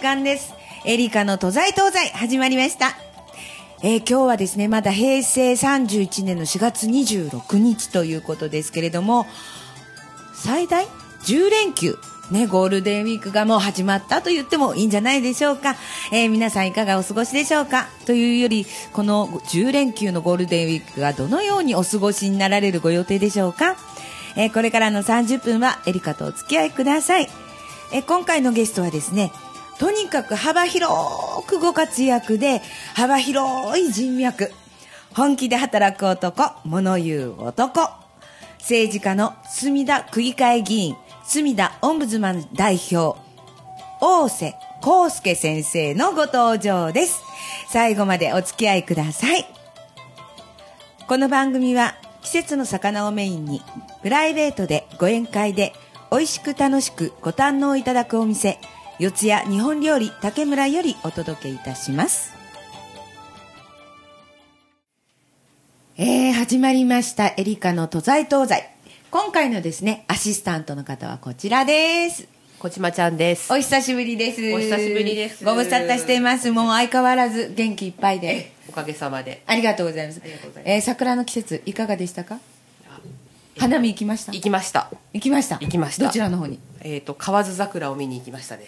時間です。エリカの都在東西始まりました。えー今日はですね、まだ平成31年の4月26日ということですけれども、最大10連休、ね、ゴールデンウィークがもう始まったと言ってもいいんじゃないでしょうか。えー皆さんいかがお過ごしでしょうかというより、この10連休のゴールデンウィークがどのようにお過ごしになられるご予定でしょうか。えーこれからの30分はエリカとお付き合いください。え今回のゲストはですね、とにかく幅広くご活躍で、幅広い人脈。本気で働く男、物言う男。政治家の墨田区議会議員、墨田オンブズマン代表、大瀬康介先生のご登場です。最後までお付き合いください。この番組は季節の魚をメインにプライベートでご宴会で美味しく楽しくご堪能いただくお店四谷日本料理竹村よりお届けいたしますえー、始まりましたエリカの都在東西今回のですねアシスタントの方はこちらですこちまちゃんですお。久しぶりですお久しぶりですご無沙汰していますもう相変わらず元気いっぱいでおかげさまで。ありがとうございます。えー桜の季節いかがでしたか？花見行きました？行きました。行きました。行きましたどちらの方に？えっ、と河津桜を見に行きましたね。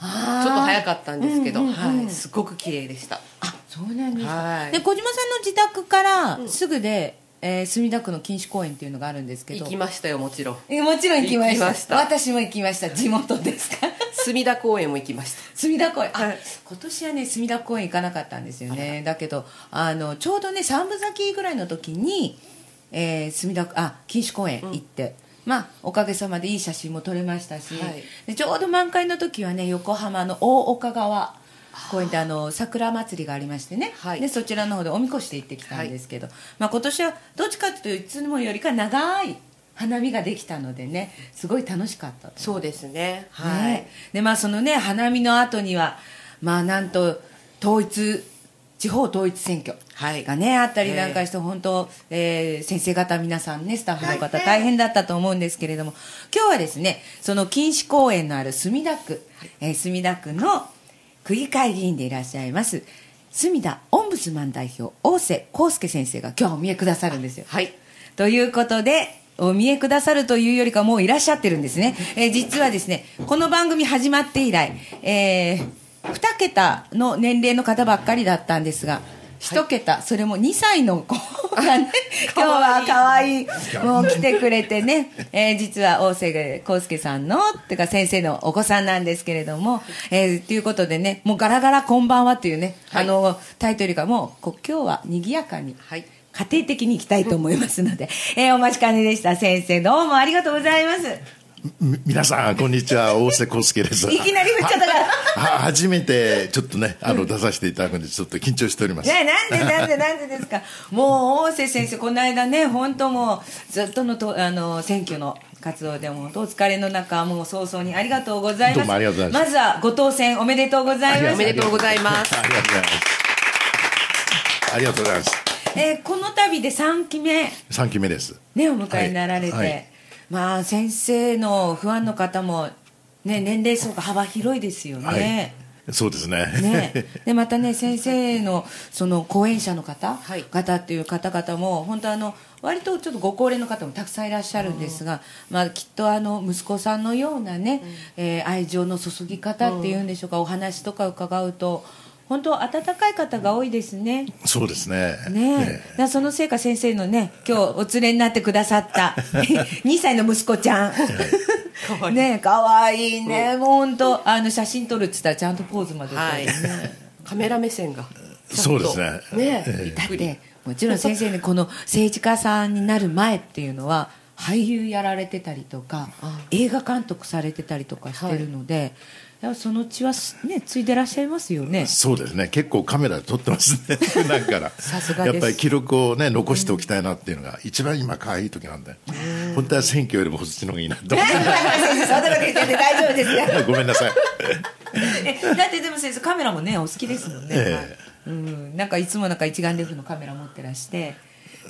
あちょっと早かったんですけど、うんうんうんはい、すごく綺麗でした。あ、そうなんですか。はいで小島さんの自宅からすぐで、えー墨田区の錦糸公園っていうのがあるんですけど。行きましたよもちろん。えもちろん行きました私も行きました。地元ですか？墨田公園も行きました。墨田公園、あ、はい今年はね墨田公園行かなかったんですよねだけどあのちょうどね三分咲きぐらいの時に、えー墨田あ錦糸公園行って、まあおかげさまでいい写真も撮れましたし、はい。でちょうど満開の時はね横浜の大岡川公園であの桜祭りがありましてね、はい。でそちらの方でおみこしで行ってきたんですけど、まあ、今年はどっちかというといつもよりか長い花見ができたのでねすごい楽しかったと。そうですね。はい。ねでまあそのね花見の後にはまあなんと統一地方統一選挙はいがね、あったりなんかして本当、えー先生方皆さんねスタッフの方大変だったと思うんですけれども今日はですねその錦糸公園のある墨田区、えー墨田区の区議会議員でいらっしゃいます墨田オンブズマン代表大瀬康介先生が今日お見えくださるんですよはい。ということで、お見えくださるというよりかもういらっしゃってるんですね。えー実はですね、この番組始まって以来、えー、2桁の年齢の方ばっかりだったんですが、1桁、それも2歳の子がね、今日は可愛い、もう来てくれてね、えー実は大瀬康介さんの、てか先生のお子さんなんですけれども、えー、ということでね、もうガラガラこんばんはっていうね、はい。あの、タイトルがもう、こ今日は賑やかに、はい。家庭的に行きたいと思いますので、えーお待ちかねでした。先生どうもありがとうございます。み皆さんこんにちは大瀬康介ですいきなり振っちゃったから初めてちょっとねあの出させていただくんでちょっと緊張しておりますねなんでなんでなんでですかもう大瀬先生この間ね本当もうずっとのとあの選挙の活動でもお疲れの中もう早々にありがとうございますどうもありがとうございますずはご当選おめでとうございますおめでとうございます。ありがとうございますありがとうございますえーこの度で3期目3期目ですね、お迎えになられて、はいはいまあ先生のファンの方も、ね、年齢層が幅広いですよね。そうですね。ね、でまたね先生のその講演者の方、はい。方っていう方々も本当あの割とちょっとご高齢の方もたくさんいらっしゃるんですが、まあ、きっとあの息子さんのようなね、えー愛情の注ぎ方っていうんでしょうか、お話とか伺うと本当温かい方が多いですね。そうですね。ねえ、え。だからそのせいか先生のね今日お連れになってくださった 2歳の息子ちゃん。かわい。いねえかわいいね、もう本当あの写真撮るって言ったらちゃんとポーズまで。撮はい。カメラ目線が。そうですね。ねえ。だってもちろん先生ねこの政治家さんになる前っていうのは俳優やられてたりとか映画監督されてたりとかしてるので、やっぱその血はねついでらっしゃいますよね。そうですね。結構カメラで撮ってますね。普段から。さすがやっぱり記録をね残しておきたいなっていうのが一番今可愛い時なんで。本当は選挙よりもそっちの方がいいなと思っ先生そんなこと言ってて大丈夫ですよ。て ごめんなさい。えだってでも先生カメラもねお好きですもんね、えうん、なんかいつもなんか一眼レフのカメラ持ってらして、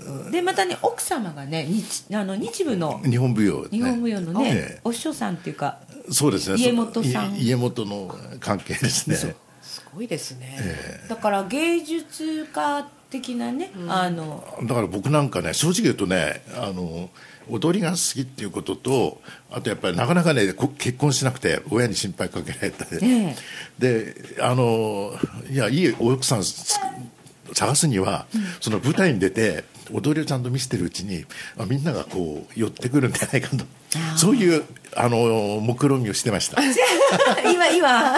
うん。でまたね奥様がね日あの日舞の。日本舞踊ね。日本舞踊のね、ええ。お師匠さんっていうかそうですね。家元さん。家元の関係ですね。すごいですね、だから芸術家的なね、あのだから僕なんかね正直言うとねあの踊りが好きっていうこととあとやっぱりなかなかねこ結婚しなくて親に心配かけられたり、えであのいやいいお奥さんつ探すには、その舞台に出て踊りをちゃんと見せてるうちにあみんながこう寄ってくるんじゃないかと。そういうあの目論見をしてました。今今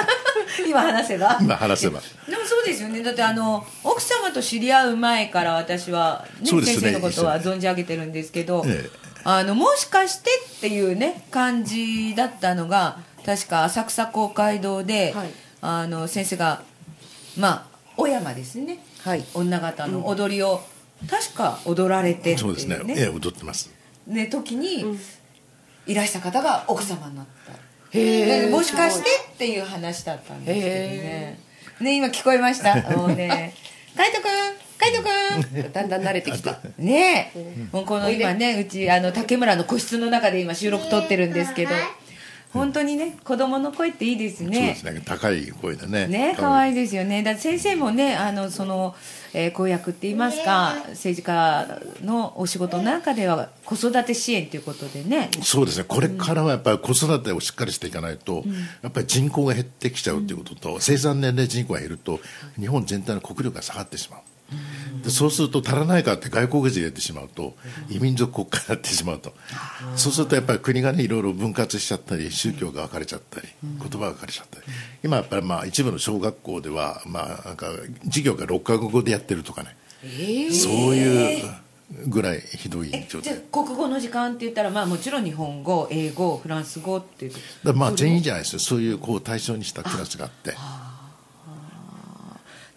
今話せば。今話せば。でもそうですよね。だってあの奥様と知り合う前から私は、ねね。先生のことは存じ上げてるんですけど、ええ。あのもしかしてっていうね感じだったのが確か浅草公会堂で、はい。あの先生がまあ小山ですね、はい女方の踊りを、確か踊られてっていうそうですね。ええ踊ってます。ね時に、いらした方が奥様になった。へえ。でもしかしてっていう話だったんですけどね。ね今聞こえました？もうね。海斗くん海斗くん。だんだん慣れてきた。ねえ、もうこの今ねうちあの竹村の個室の中で今収録撮ってるんですけど本当にね子供の声っていいですそうねですね。高い声でね。ね可愛いですよね。だ先生もねあのその、えー公約って言いますか政治家のお仕事の中では子育て支援ということでね。そうですね。これからはやっぱり子育てをしっかりしていかないと、やっぱり人口が減ってきちゃうということと、生産年齢人口が減ると日本全体の国力が下がってしまう。でそうすると足らないからって外国人入れてしまうと異民族国家になってしまうと。そうするとやっぱり国がねいろいろ分割しちゃったり宗教が分かれちゃったり言葉が分かれちゃったり。今やっぱりまあ一部の小学校ではまあなんか授業が6カ国語でやってるとかね。そういうぐらいひどいえ状態。じゃあ国語の時間って言ったらまあもちろん日本語英語フランス語っていうだまあ全員じゃないですよ。そういうこう対象にしたクラスがあって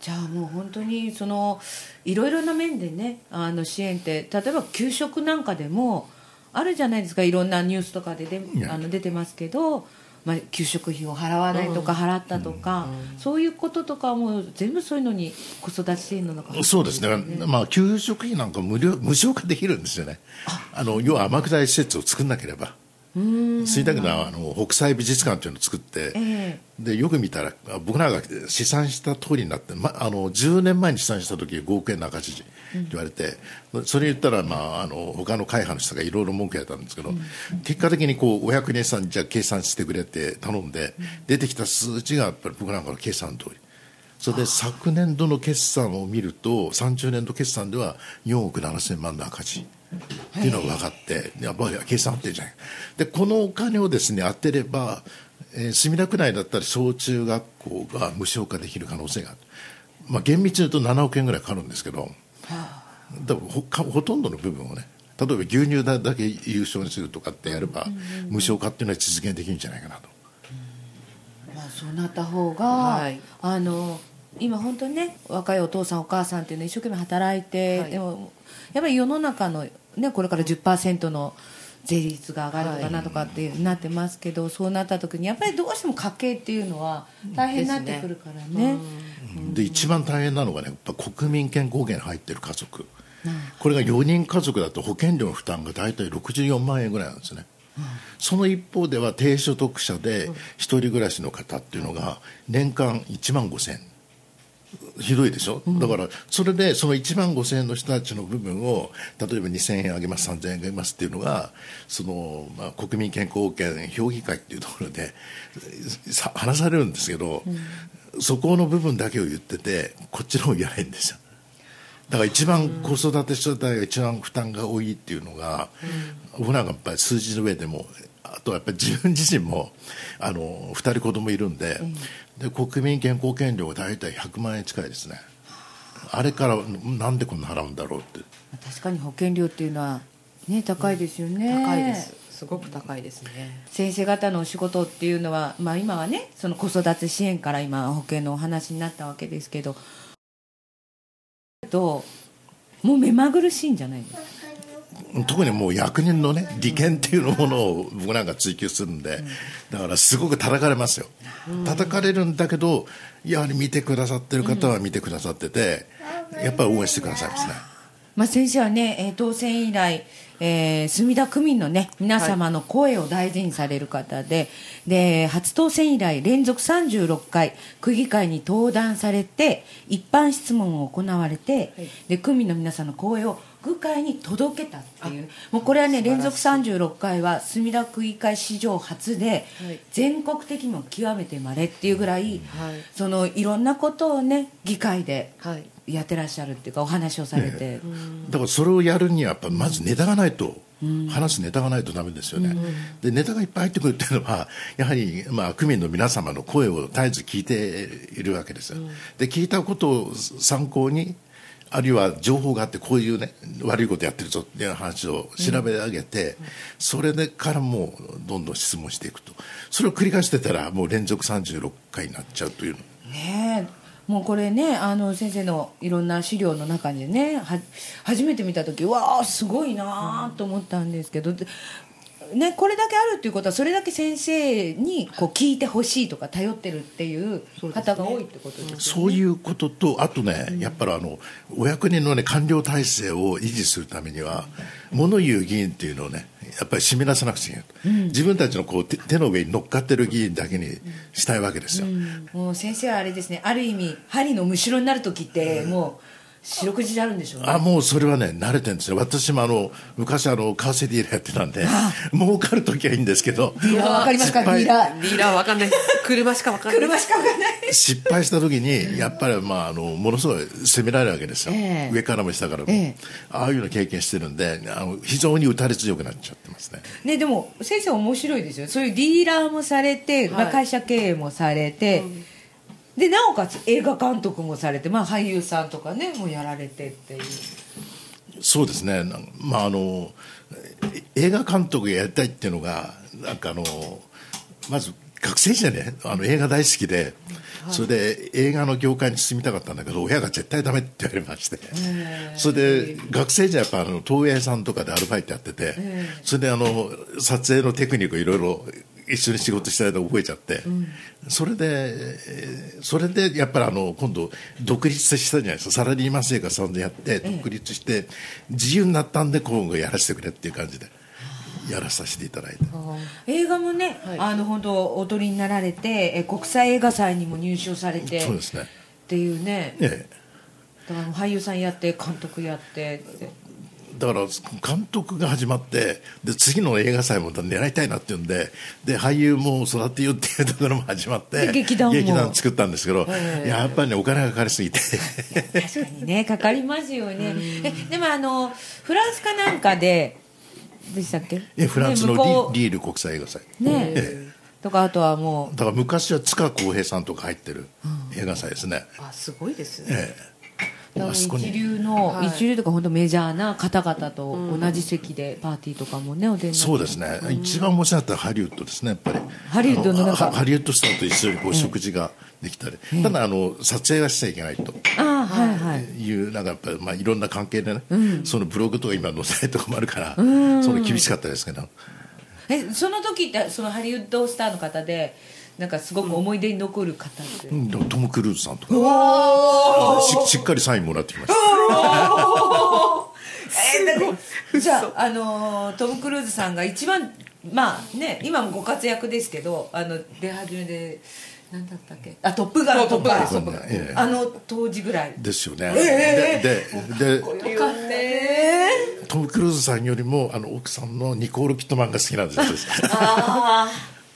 じゃあもう本当にそのいろいろな面でねあの支援って例えば給食なんかでもあるじゃないですか。いろんなニュースとかでであの出てますけど、まあ、給食費を払わないとか払ったとか、そういうこととかも全部そういうのに子育て支援の中に入ってるそうですね、まあ、給食費なんか無料無償化できるんですよね、あ。の要は天下り施設を作んなければ、吹田区のあの北斎美術館というのを作って、えでよく見たら、あ僕なんか試算した通りになって、ま、あの10年前に試算した時5億円の赤字って言われて、それ言ったら、まあ、あの他の会派の人がいろいろ文句やったんですけど、結果的にこうお役人さんにじゃあ計算してくれって頼んで、出てきた数値がやっぱり僕なんかの計算通り。それで昨年度の決算を見ると30年度決算では4億7千万の赤字っていうのが分かってやっぱり計算合ってるじゃないでこのお金をですね当てれば、えー墨田区内だったら小中学校が無償化できる可能性がある、まあ、厳密に言うと7億円ぐらいかかるんですけどだからほかほとんどの部分をね例えば牛乳だだけ優勝にするとかってやれば無償化っていうのは実現できるんじゃないかなと。まあ、そうなった方が、はい。あの今本当にね若いお父さんお母さんっていうのは一生懸命働いて、はい。でもやっぱり世の中の、ね、これから10%の税率が上がるとかはいなんとかってなってますけど、そうなった時にやっぱりどうしても家計っていうのは大変になってくるからね。で一番大変なのがねやっぱ国民健康保険に入ってる家族。これが4人家族だと保険料の負担が大体64万円ぐらいなんですね、その一方では低所得者で一人暮らしの方っていうのが年間1万5000円ひどいでしょ、だからそれでその1万5000円の人たちの部分を例えば2000円あげます3000円あげますっていうのがその、まあ、国民健康保険評議会っていうところでさ話されるんですけど、そこの部分だけを言っててこっちの方言わないんですよ。だから一番子育て世帯が一番負担が多いっていうのが、僕なんかやっぱり数字の上でもあとはやっぱり自分自身もあの2人子供いるんで,、で国民健康保険料が大体100万円近いですね。あれからなんでこんな払うんだろうって。確かに保険料っていうのは、ね、高いですよね、高いです。すごく高いですね。先生方のお仕事っていうのは、まあ、今はねその子育て支援から今保険のお話になったわけですけどともう目まぐるしいんじゃないですか特にもう役人のね利権っていうものを僕なんか追求するんで、だからすごく叩かれますよ、叩かれるんだけどやはり見てくださってる方は見てくださってて、やっぱり応援してくださいますね。まあ、先生はね、えー当選以来、えー墨田区民のね皆様の声を大事にされる方で,、で初当選以来連続36回区議会に登壇されて一般質問を行われて、で区民の皆さんの声を区会に届けたっていう。もうこれはね連続36回は墨田区議会史上初で、はい。全国的にも極めて稀っていうぐらい、はい。そのいろんなことをね議会ではい。やってらっしゃるっていうかお話をされて、だからそれをやるにはやっぱまずネタがないと、話すネタがないとダメですよね、でネタがいっぱい入ってくるっていうのはやはり、まあ、区民の皆様の声を絶えず聞いているわけですよ、で聞いたことを参考にあるいは情報があってこういうね悪いことやってるぞっていう話を調べ上げて、それでからもうどんどん質問していくと。それを繰り返してたらもう連続36回になっちゃうというねえ。もうこれねあの先生のいろんな資料の中でねは初めて見た時わあすごいなあと思ったんですけど、でね、これだけあるっていうことはそれだけ先生にこう聞いてほしいとか頼ってるっていう方が多いってことですよね。そういうことと、あとね、やっぱりあのお役人の、ね、官僚体制を維持するためには、物言う議員っていうのをね、やっぱり締め出さなくちゃいけない。と、自分たちのこう手手の上に乗っかってる議員だけにしたいわけですよ。もう先生はあれですね。ある意味針のむしろになる時ってもう四六時であるんでしょうね。あもうそれはね、慣れてるんですよ、私もあの昔あの、為替ディーラーやってたんで、儲かるときはいいんですけど、ディーラーわかりますか失敗。ディーラーリーダーわかんない。車しかわかんない。車しかわかんない。失敗したときに、やっぱり、まあ、あのものすごい責められるわけですよ、ええ。上からも下からも、ええ。ああいうの経験してるんで、あの非常に打たれ強くなっちゃってますね。ね、でも先生面白いですよ。そういうディーラーもされて、まあ、はい会社経営もされて、でなおかつ映画監督もされて、まあ、俳優さんとかねもうやられてっていう。そうですね、まあ、あのえ映画監督やりたいっていうのが、なんかあのまず学生時代ね、あの映画大好きで、それで映画の業界に進みたかったんだけど、親が絶対ダメって言われまして、それで学生時代、やっぱあの東映さんとかでアルバイトやってて、それであの撮影のテクニックいろいろ一緒に仕事した間覚えちゃって、それで、えーそれでやっぱりあの今度、独立したじゃないですか、サラリーマン生活さんでやって、独立して、自由になったんで、今後やらせてくれっていう感じで、やらさせていただいて。映画もね、はい。あの本当お撮りになられてえ国際映画祭にも入賞されて。そうですね。っていうね。ええ。だから俳優さんやって監督やってってだから監督が始まってで次の映画祭も狙いたいなっていうんでで俳優も育てようっていうところも始まってで劇団も。作ったんですけど、ええ。やっぱりねお金がかかりすぎて。確かにねかかりますよね。えでもあのフランスかなんかででしたっけ？えフランスのリリール国際映画祭。うねえ。とかあとはもう。だから昔は塚浩平さんとか入ってる映画祭ですね、あすごいですね。ええ一流の、はい。一流とか本当メジャーな方々と同じ席でパーティーとかもねお出になって。そうですね、一番面白かったのはハリウッドですね、やっぱり。ハリウッドのハリウッドスターと一緒にこう食事ができたり、ただあの撮影はしちゃいけないと。ああはいはい。いうなんかやっぱり、まあ、いろんな関係でね、そのブログとか今載せないとこもあるから、その厳しかったですけど、えその時ってそのハリウッドスターの方でなんかすごく思い出に残る方って、うん。トム・クルーズさんとか。ししっかりサインもらってきました。えーだってじゃあ、あのートム・クルーズさんが一番まあね今もご活躍ですけどあの出始めで何だったっけ？あトップガンとか。トップガンええ。あの当時ぐらい。ですよね、でででよかったね。トム・クルーズさんよりもあの奥さんのニコール・キットマンが好きなんです。よあ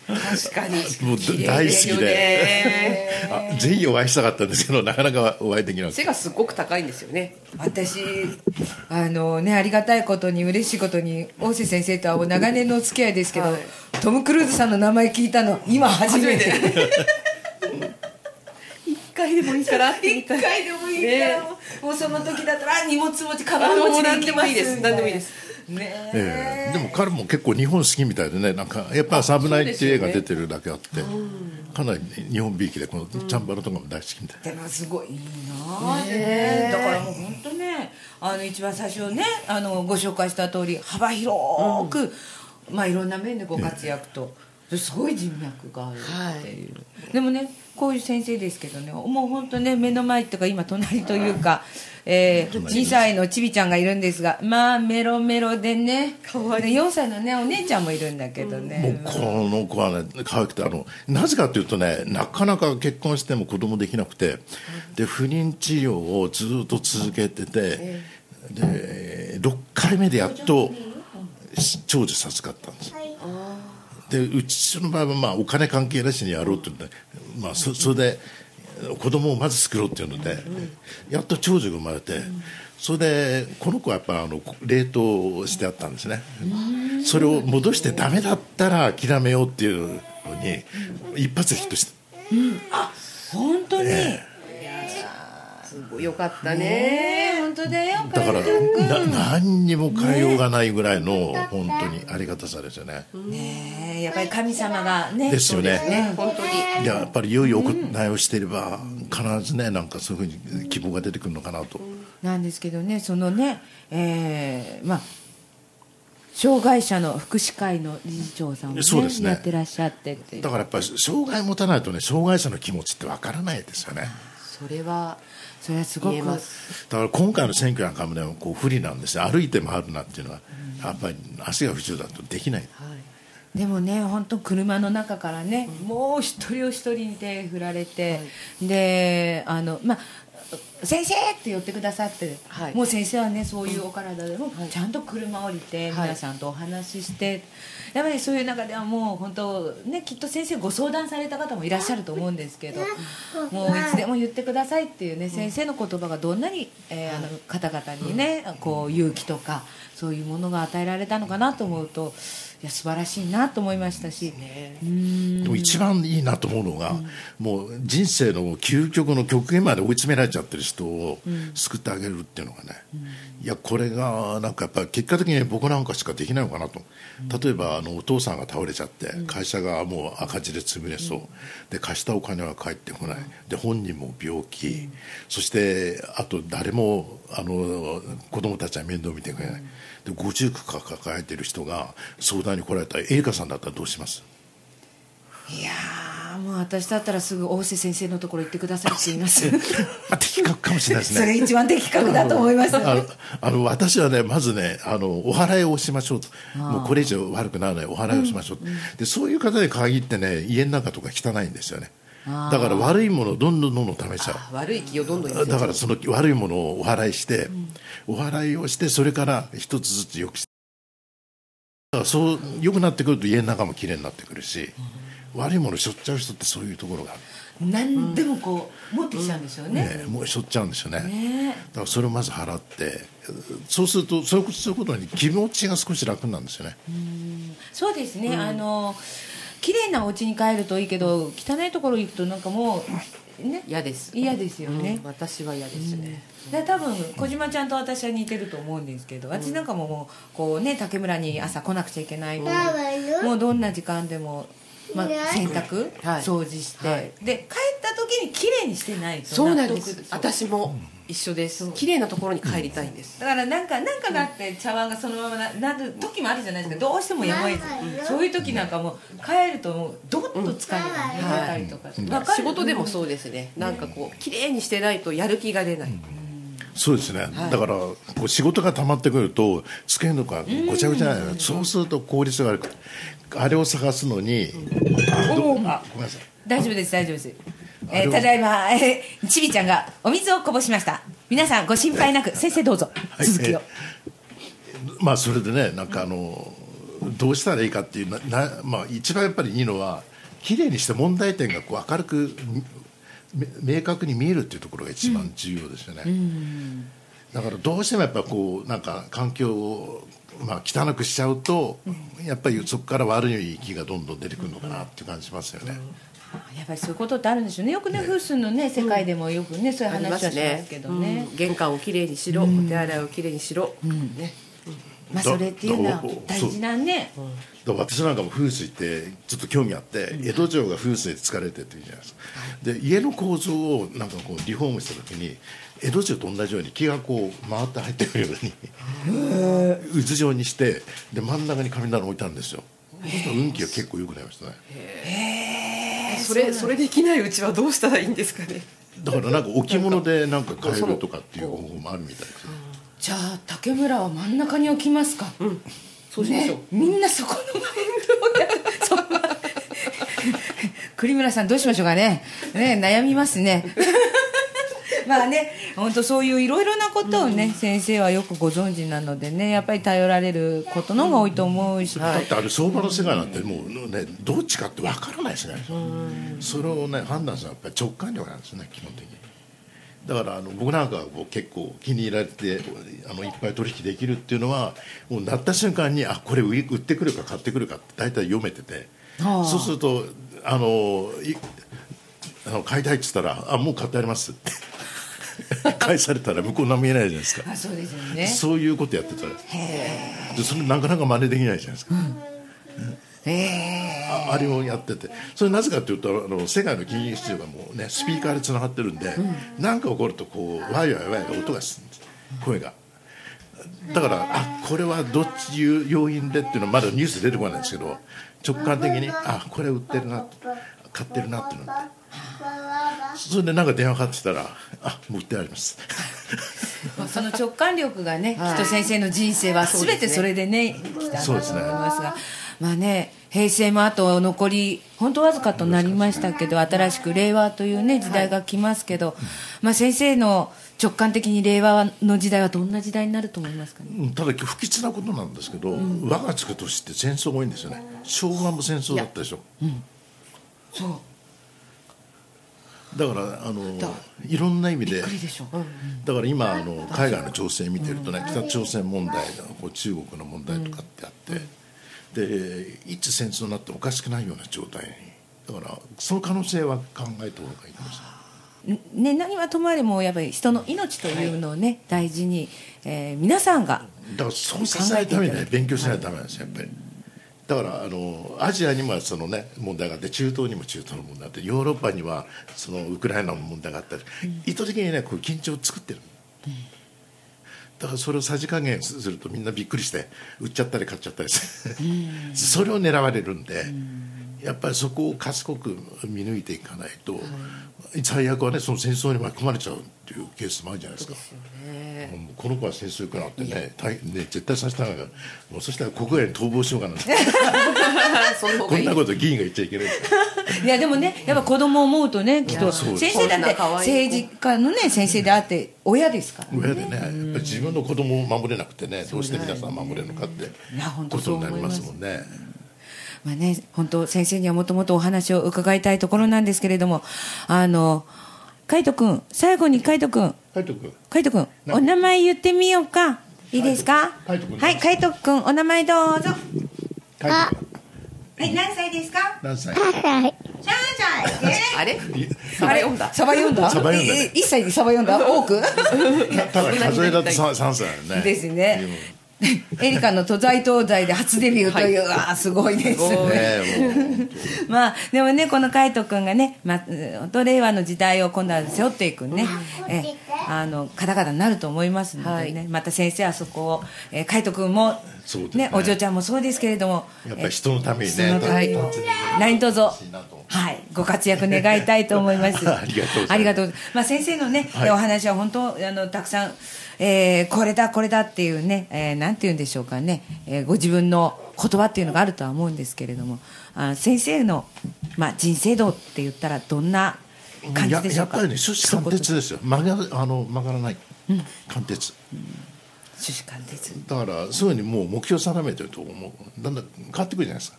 確かに。もう大好きで。ねあぜひお会いしたかったんですけどなかなかお会いできなくて。背がすごく高いんですよね。私あのねありがたいことに嬉しいことに大瀬先生とはもう長年のお付き合いですけど、はい。トム・クルーズさんの名前聞いたの今初めて。初一回でもいいから一回でもいいから、ね。もうその時だったらあ荷物持ちカバンあ持ちで行きます。もいいです。何でもいいですね。ええ。でも彼も結構日本好きみたいでねなんかやっぱ「サブナイ」っていう映画出てるだけあって、かなり日本びいきでこのチャンバラとかも大好きみたいでもすごいいいなあ。ってねだからもう本当ねあの一番最初ねあのご紹介した通り幅広く、まあいろんな面でご活躍と、すごい人脈があるっていう、でもねこういう先生ですけどねもう本当ね目の前っていうか今隣というか、えー、2歳のちびちゃんがいるんですがまあメロメロでねかわいい。で4歳のねお姉ちゃんもいるんだけどもうね、この子はね可愛くてあのなぜかというとねなかなか結婚しても子供できなくてで不妊治療をずっと続けててで6回目でやっと長寿授かったんですでうちの場合はまあお金関係なしにやろうってまあ、そそれで子供をまず作ろうっていうので、やっと長女が生まれて、それでこの子はやっぱあの冷凍してあったんですね、それを戻してダメだったら諦めようっていうのに一発でヒットして本当に、すごいよかったね。本当だよだからな何にも変えようがないぐらいの本当にありがたさですよね。ねえやっぱり神様がね。ですよね。ね。本当に。いややっぱり良い行いをしていれば必ずねなんかそういうふうに希望が出てくるのかなと。なんですけどねそのねえーまあ障害者の福祉会の理事長さんを、ねそうですね。やってらっしゃってっていう。だからやっぱり障害持たないとね障害者の気持ちってわからないですよね。それはそれはすごくだから今回の選挙なんかもねこう不利なんですよ。歩いて回るなんていうのはやっぱり足が不自由だとできない。でもね本当車の中からね、もう一人お一人に手振られて、であのまあ先生って寄ってくださって、はい。もう先生はねそういうお体でもちゃんと車降りてはい。皆さんとお話しして、やっぱりそういう中ではもう本当ねきっと先生ご相談された方もいらっしゃると思うんですけどもういつでも言ってくださいっていうね先生の言葉がどんなに、えーあの方々にねこう勇気とかそういうものが与えられたのかなと思うといや素晴らしいなと思いましたし。でも一番いいなと思うのが、もう人生の究極の極限まで追い詰められちゃってる人を救ってあげるっていうのがね、いやこれがなんかやっぱ結果的に僕なんかしかできないのかなと、例えばあのお父さんが倒れちゃって、会社がもう赤字で潰れそう、で貸したお金は返ってこない、で本人も病気、そしてあと誰もあの子供たちは面倒見てくれない、で五十区抱えてる人が相談に来られたらエリカさんだったらどうします？いやーもう私だったらすぐ大瀬先生のところ行ってくださいって言います。あ的確かもしれないですそれね。一番的確だと思います。あのあの私はねまずねあのお祓いをしましょうと。もうこれ以上悪くならないお祓いをしましょう、でそういう方に限ってね家の中とか汚いんですよねだから悪いものをどんどんどんどん試しちゃ悪い気をどんどんう。だからその悪いものをお祓いして、お祓いをしてそれから一つずつよくしてだからそう良くなってくると家の中もきれいになってくるし、悪いものをしょっちゃう人ってそういうところがある。何でもこう持ってきちゃうんですよね、ね、もうしょっちゃうんですよね。ねだからそれをまず払ってそうするとそうすることに気持ちが少し楽なんですよね、そうですね、あの綺麗なお家に帰るといいけど汚いところ行くとなんかもうね嫌です。嫌ですよね、うん私は嫌ですね。で多分小島ちゃんと私は似てると思うんですけど、私なんかももうこうね竹村に朝来なくちゃいけないので、もうどんな時間でも、まあ、洗濯、はい。掃除して、はい。で帰った時に綺麗にしてないとそうなんです。私も一緒です。綺麗なところに帰りたいんです。だからなんかなんかがあって茶碗がそのままななる時もあるじゃないですか。どうしてもやむを得ずそういう時なんかもう帰るともうどっと疲れが抜けたりとか、わかる仕事でもそうですね。なんかこう綺麗にしてないとやる気が出ない。そうですね、だからこう仕事が溜まってくると机のがごちゃごちゃなの、そうすると効率が悪くあれを探すのにあどあごめんなさい。大丈夫です大丈夫です、えーただいま、えーちびちゃんがお水をこぼしました。皆さんご心配なく先生どうぞ。はい。続きを、まあそれでねなんかあのどうしたらいいかっていうなな、まあ、一番やっぱりいいのは綺麗にして問題点がこう明るくめ明確に見えるっていうところが一番重要ですよね、だからどうしてもやっぱこうなんか環境を、まあ、汚くしちゃうと、やっぱりそこから悪い気がどんどん出てくるのかなっていう感じしますよね、やっぱりそういうことってあるんでしょうね。よくね風水のね世界でもよくねそういう話はしますけどね、うん。玄関をきれいにしろお手洗いをきれいにしろ。ね。まあそれっていうのは大事なね。私なんかも風水ってちょっと興味あって、江戸城が風水で疲れてって言うじゃないですか、で家の構造をなんかこうリフォームした時に江戸城と同じように木がこう回って入ってくるように渦状にしてで真ん中に神棚置いたんですよ。そうすると運気が結構良くなりましたねそれそれできないうちはどうしたらいいんですかね。だからなんか置物でなんか変えるとかっていう方法もあるみたいですじゃあ竹村は真ん中に置きますか、うん。そうしましょう、ね、みんなそこの前でそ 栗村さんどうしましょうかね。ね悩みますね まあね本当そういういろいろなことをね、先生はよくご存知なのでねやっぱり頼られることの方が多いと思うし、だってあれ相場の世界なんてもうねどっちかってわからないですね。それをね判断するのはやっぱり直感力なんですね基本的に。だからあの僕なんかはこう結構気に入られてあのいっぱい取引できるっていうのはもうなった瞬間にあこれ売ってくるか買ってくるかって大体読めてて。はあ。そうするとあのいあの買いたいって言ったらあもう買ってありますって 返されたら向こう何も言えないじゃないですか。あそうですよね。そういうことやってたら。でそれなかなか真似できないじゃないですか、へえああれをやってて。それなぜかというとあの世界の金融市場がもうねスピーカーでつながってるんで何、か起こるとこうワイワイワイワイ音がするんです声が。だからあこれはどっちいう要因でっていうのはまだニュース出てこないんですけど直感的にあこれ売ってるな買ってるなっていうのでそれでなんか電話かかってきたらあもう売ってあります。まあその直感力がね、きっと先生の人生は全てそれでね来たんだと思いますが。まあね平成もあと残り本当わずかとなりましたけど新しく令和というね時代が来ますけど、まあ先生の直感的に令和の時代はどんな時代になると思いますかね？うんただ不吉なことなんですけど、我がつく年って戦争が多いんですよね。昭和も戦争だったでしょ。そうだからあのいろんな意味でびっくりでしょ、だから今あの海外の情勢見てるとね北朝鮮問題こう中国の問題とかってあって、でいつ戦争になってもおかしくないような状態にだからその可能性は考えた方がいいと思い。ますね、何はともあれもやっぱり人の命というのをね、大事に、えー皆さんがだからそうさせないためにね勉強しないとダメなんですよやっぱりだからあのアジアにもそのね問題があって中東にも中東の問題があってヨーロッパにはそのウクライナの問題があったり、意図的にねこう緊張を作ってる、だからそれをさじ加減するとみんなびっくりして売っちゃったり買っちゃったりして、それを狙われるんで、やっぱりそこを賢く見抜いていかないと、最悪はねその戦争に巻き込まれちゃうっていうケースもあるじゃないですか。この子は戦争行くなってね大ね絶対させたがもうそしたら国外に逃亡しようかなって その方こんなこと議員が言っちゃいけないいやでもねやっぱ子供を思うとねきっとそうです。先生だって政治家のね先生であって親ですから親でねやっぱり自分の子供を守れなくてねどうして皆さん守れるのかってことになりますもんねまあね、本当先生にはもともとお話を伺いたいところなんですけれどもあの海斗君最後に海斗君。海斗君。海斗君お名前言ってみようか。いいですか？海斗君。はい海斗君お名前どうぞ。海斗君。はい何歳ですか？何歳？3歳？ねあれ？いサバ読んだ？サバ読んだ？サバ読んだ一歳でサバ読んだ？多く？ただ数えだと 3, 3歳だよね。ですね エリカの都在東西で初デビューという、はい。あーすごいですね。まあでもねこの海斗君がね、まあ、本当令和の時代を今度は背負っていくね、えあの方々になると思いますのでね、はい。また先生はそこを、えー、海斗君もそうですね。お嬢ちゃんもそうですけれどもやっぱり人のためにねそのために。も立って何卒はい、ご活躍願いたいと思います。ありがとうございます。ありがとうまあ、先生のね、はい。お話は本当あのたくさん、えーこれだこれだっていうね、えーなんて言うんでしょうかね、えーご自分の言葉っていうのがあるとは思うんですけれども、あ先生のまあ人生道って言ったらどんな感じでしょうか？ややっぱりね趣旨貫徹ですよ。曲があの曲がらない。貫徹。趣旨貫徹。だからすぐにもう目標定めてると思う。だんだん変わってくるじゃないですか、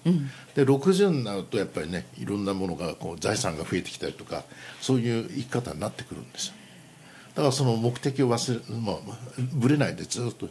で60になるとやっぱりねいろんなものがこう財産が増えてきたりとかそういう生き方になってくるんですよだからその目的を忘れ、まあ、ぶれないでずっと。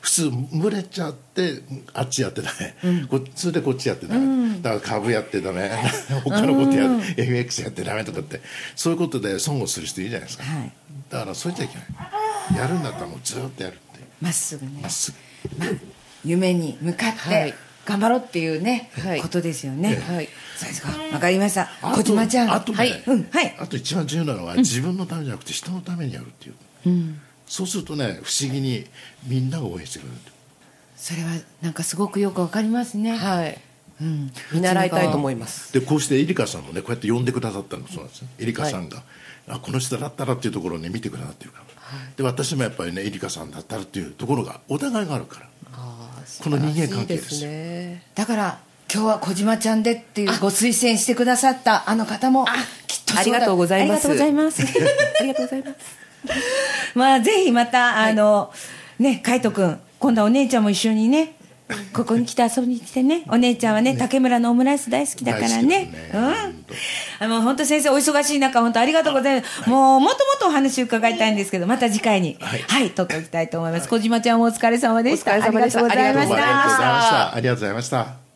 普通ぶれちゃってあっちやってダメ、こっちでこっちやってダメ、だから株やってダメ。他のことやる、FX やってダメとかって。そういうことで損をする人いるじゃないですか、はい。だからそういっちゃいけないやるんだったらもうずっとやるって。まっすぐね。まっ、すぐ。夢に向かって、はい頑張ろうっていうね、はいことですよね。はいそうですか。わかりました。小島ちゃん。あとねはい。うん。はい。あと一番重要なのは自分のためじゃなくて人のためにやるっていう、そうするとね不思議にみんなが応援してくれるそれはなんかすごくよくわかりますね。はい見習いたいと思いますでこうしてエリカさんもねこうやって呼んでくださったのもそうなんですねエリカさんが、あこの人だったらっていうところをね見てくださってるから、で私もやっぱりねエリカさんだったらっていうところがお互いがあるからこの人間関係です。よねだから今日は小島ちゃんでっていうご推薦してくださったあの方もきっとありがとうございます。ありがとうございます。ありがとうございます。まあぜひまたあの、ね海斗君今度はお姉ちゃんも一緒にねここに来て遊びに来てね。お姉ちゃんはね竹村のオムライス大好きだからね。ね。うん。あの本当先生お忙しい中本当ありがとうございます、もうもっともっとお話伺いたいんですけどまた次回に。は、はいい取っておきたいと思います、小島ちゃんもお疲れ様でした。お疲れ様でした。ありがとうございましどうもありがとうございまたした。ありがとうございました。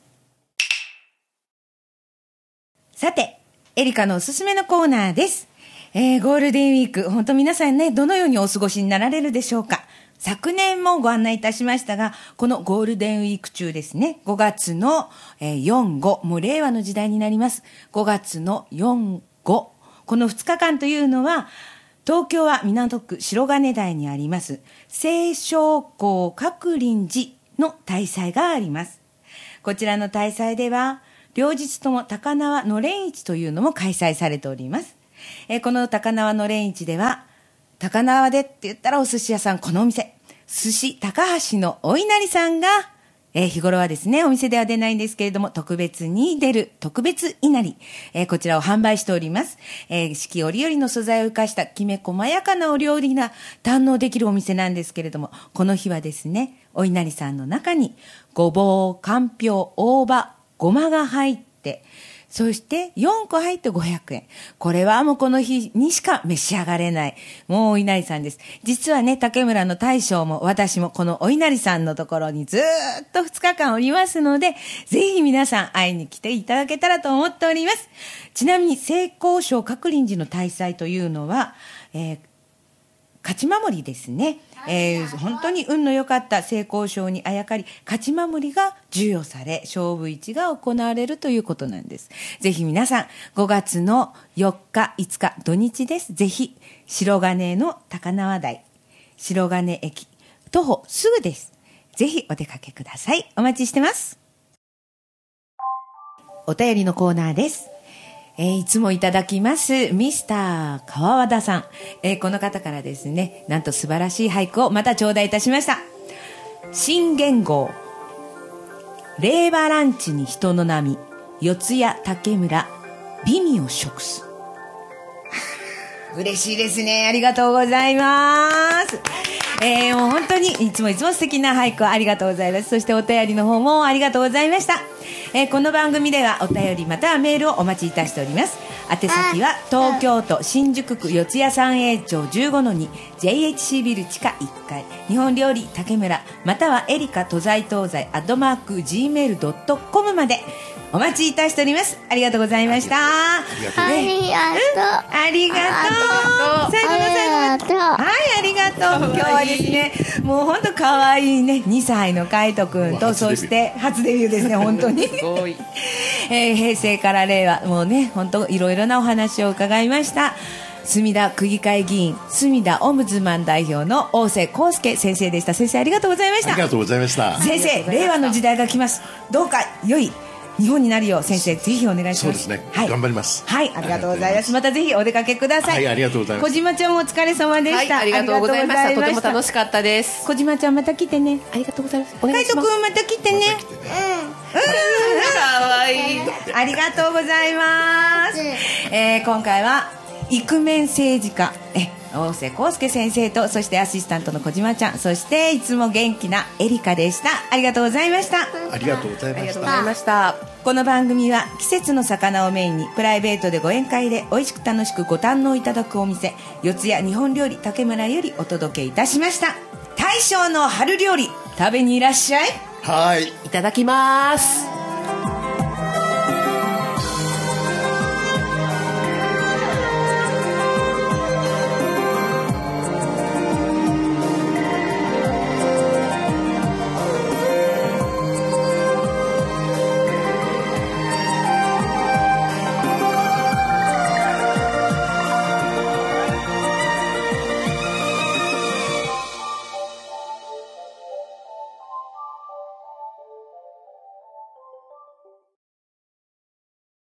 さて、エリカのおすすめのコーナーです。えー、ゴールデンウィーク、本当皆さんね、どのようにお過ごしになられるでしょうか。昨年もご案内いたしましたが、このゴールデンウィーク中ですね、5月の、4、5、もう令和の時代になります。5月の4、5。この2日間というのは、東京は港区白金台にあります、清少校各林寺の大祭があります。こちらの大祭では、両日とも高輪のれん市というのも開催されております。えこの高輪のれん市では、高輪でって言ったらお寿司屋さん、このお店、寿司高橋のお稲荷さんが、えー日頃はですね、お店では出ないんですけれども、特別に出る特別稲荷、えーこちらを販売しております。えー四季折々の素材を生かしたきめ細やかなお料理が堪能できるお店なんですけれども、この日はですね、お稲荷さんの中に、ごぼう、かんぴょう、大葉、ごまが入って、そして4個入って500円。これはもうこの日にしか召し上がれない。もうお稲荷さんです。実はね、竹村の大将も私もこのお稲荷さんのところにずっと2日間おりますので、ぜひ皆さん会いに来ていただけたらと思っております。ちなみに成功賞各臨時の大祭というのは、えー勝ち守りですね、えー本当に運の良かった成功賞にあやかり勝ち守りが授与され勝負市が行われるということなんです。ぜひ皆さん5月の4日5日土日ですぜひ白金の高輪台白金駅徒歩すぐですぜひお出かけくださいお待ちしてますお便りのコーナーですえーいつもいただきます、ミスター川和田さん。えーこの方からですね、なんと素晴らしい俳句をまた頂戴いたしました。新元号。令和ランチに人の波、四谷竹村、美味を食す。嬉しいですね。ありがとうございます。えーもう本当にいつもいつも素敵な俳句をありがとうございます。そしてお便りの方もありがとうございました。えーこの番組ではお便りまたはメールをお待ちいたしております。宛先は東京都新宿区四谷三栄町15-2 JHC ビル地下1階日本料理竹村またはエリカ都在東西アットマーク Gmail.com までお待ちいたしております。ありがとうございました。ありがとうありがとう。ありがとう。最後の最後まで。ありがとうはい、ありがとう。今日はですね、もう本当可愛いね、2歳の海斗くんと、そして初デビューですね、本当に。すごい えー平成から令和、もうね、本当いろいろなお話を伺いました。墨田区議会議員、墨田オムズマン代表の大瀬康介先生でした。先生ありがとうございましたあり。がとうございました先生、令和の時代が来ます。どうか良い日本になるよう先生ぜひお願いします。そうですね頑張りますはい、ありがとうございます。またぜひお出かけください。はいありがとうございます小島ちゃんもお疲れ様ではいした。ありがとうございましたとても楽ししかったです小島ちゃんまた来てね。ありがとうございますお願海いします斗くんまた来てね。かわいいありがとうございます。えー今回はイクメン政治家。え大瀬康介先生とそしてアシスタントの小島ちゃん。そしていつも元気なエリカでした。ありがとうございました。ありがとうございありがとうございました。ましたこの番組は季節の魚をメインにプライベートでご宴会で美味しく楽しくご堪能いただくお店四谷日本料理竹村よりお届けいたしました。大将の春料理食べにいらっしゃい。はい。いただきます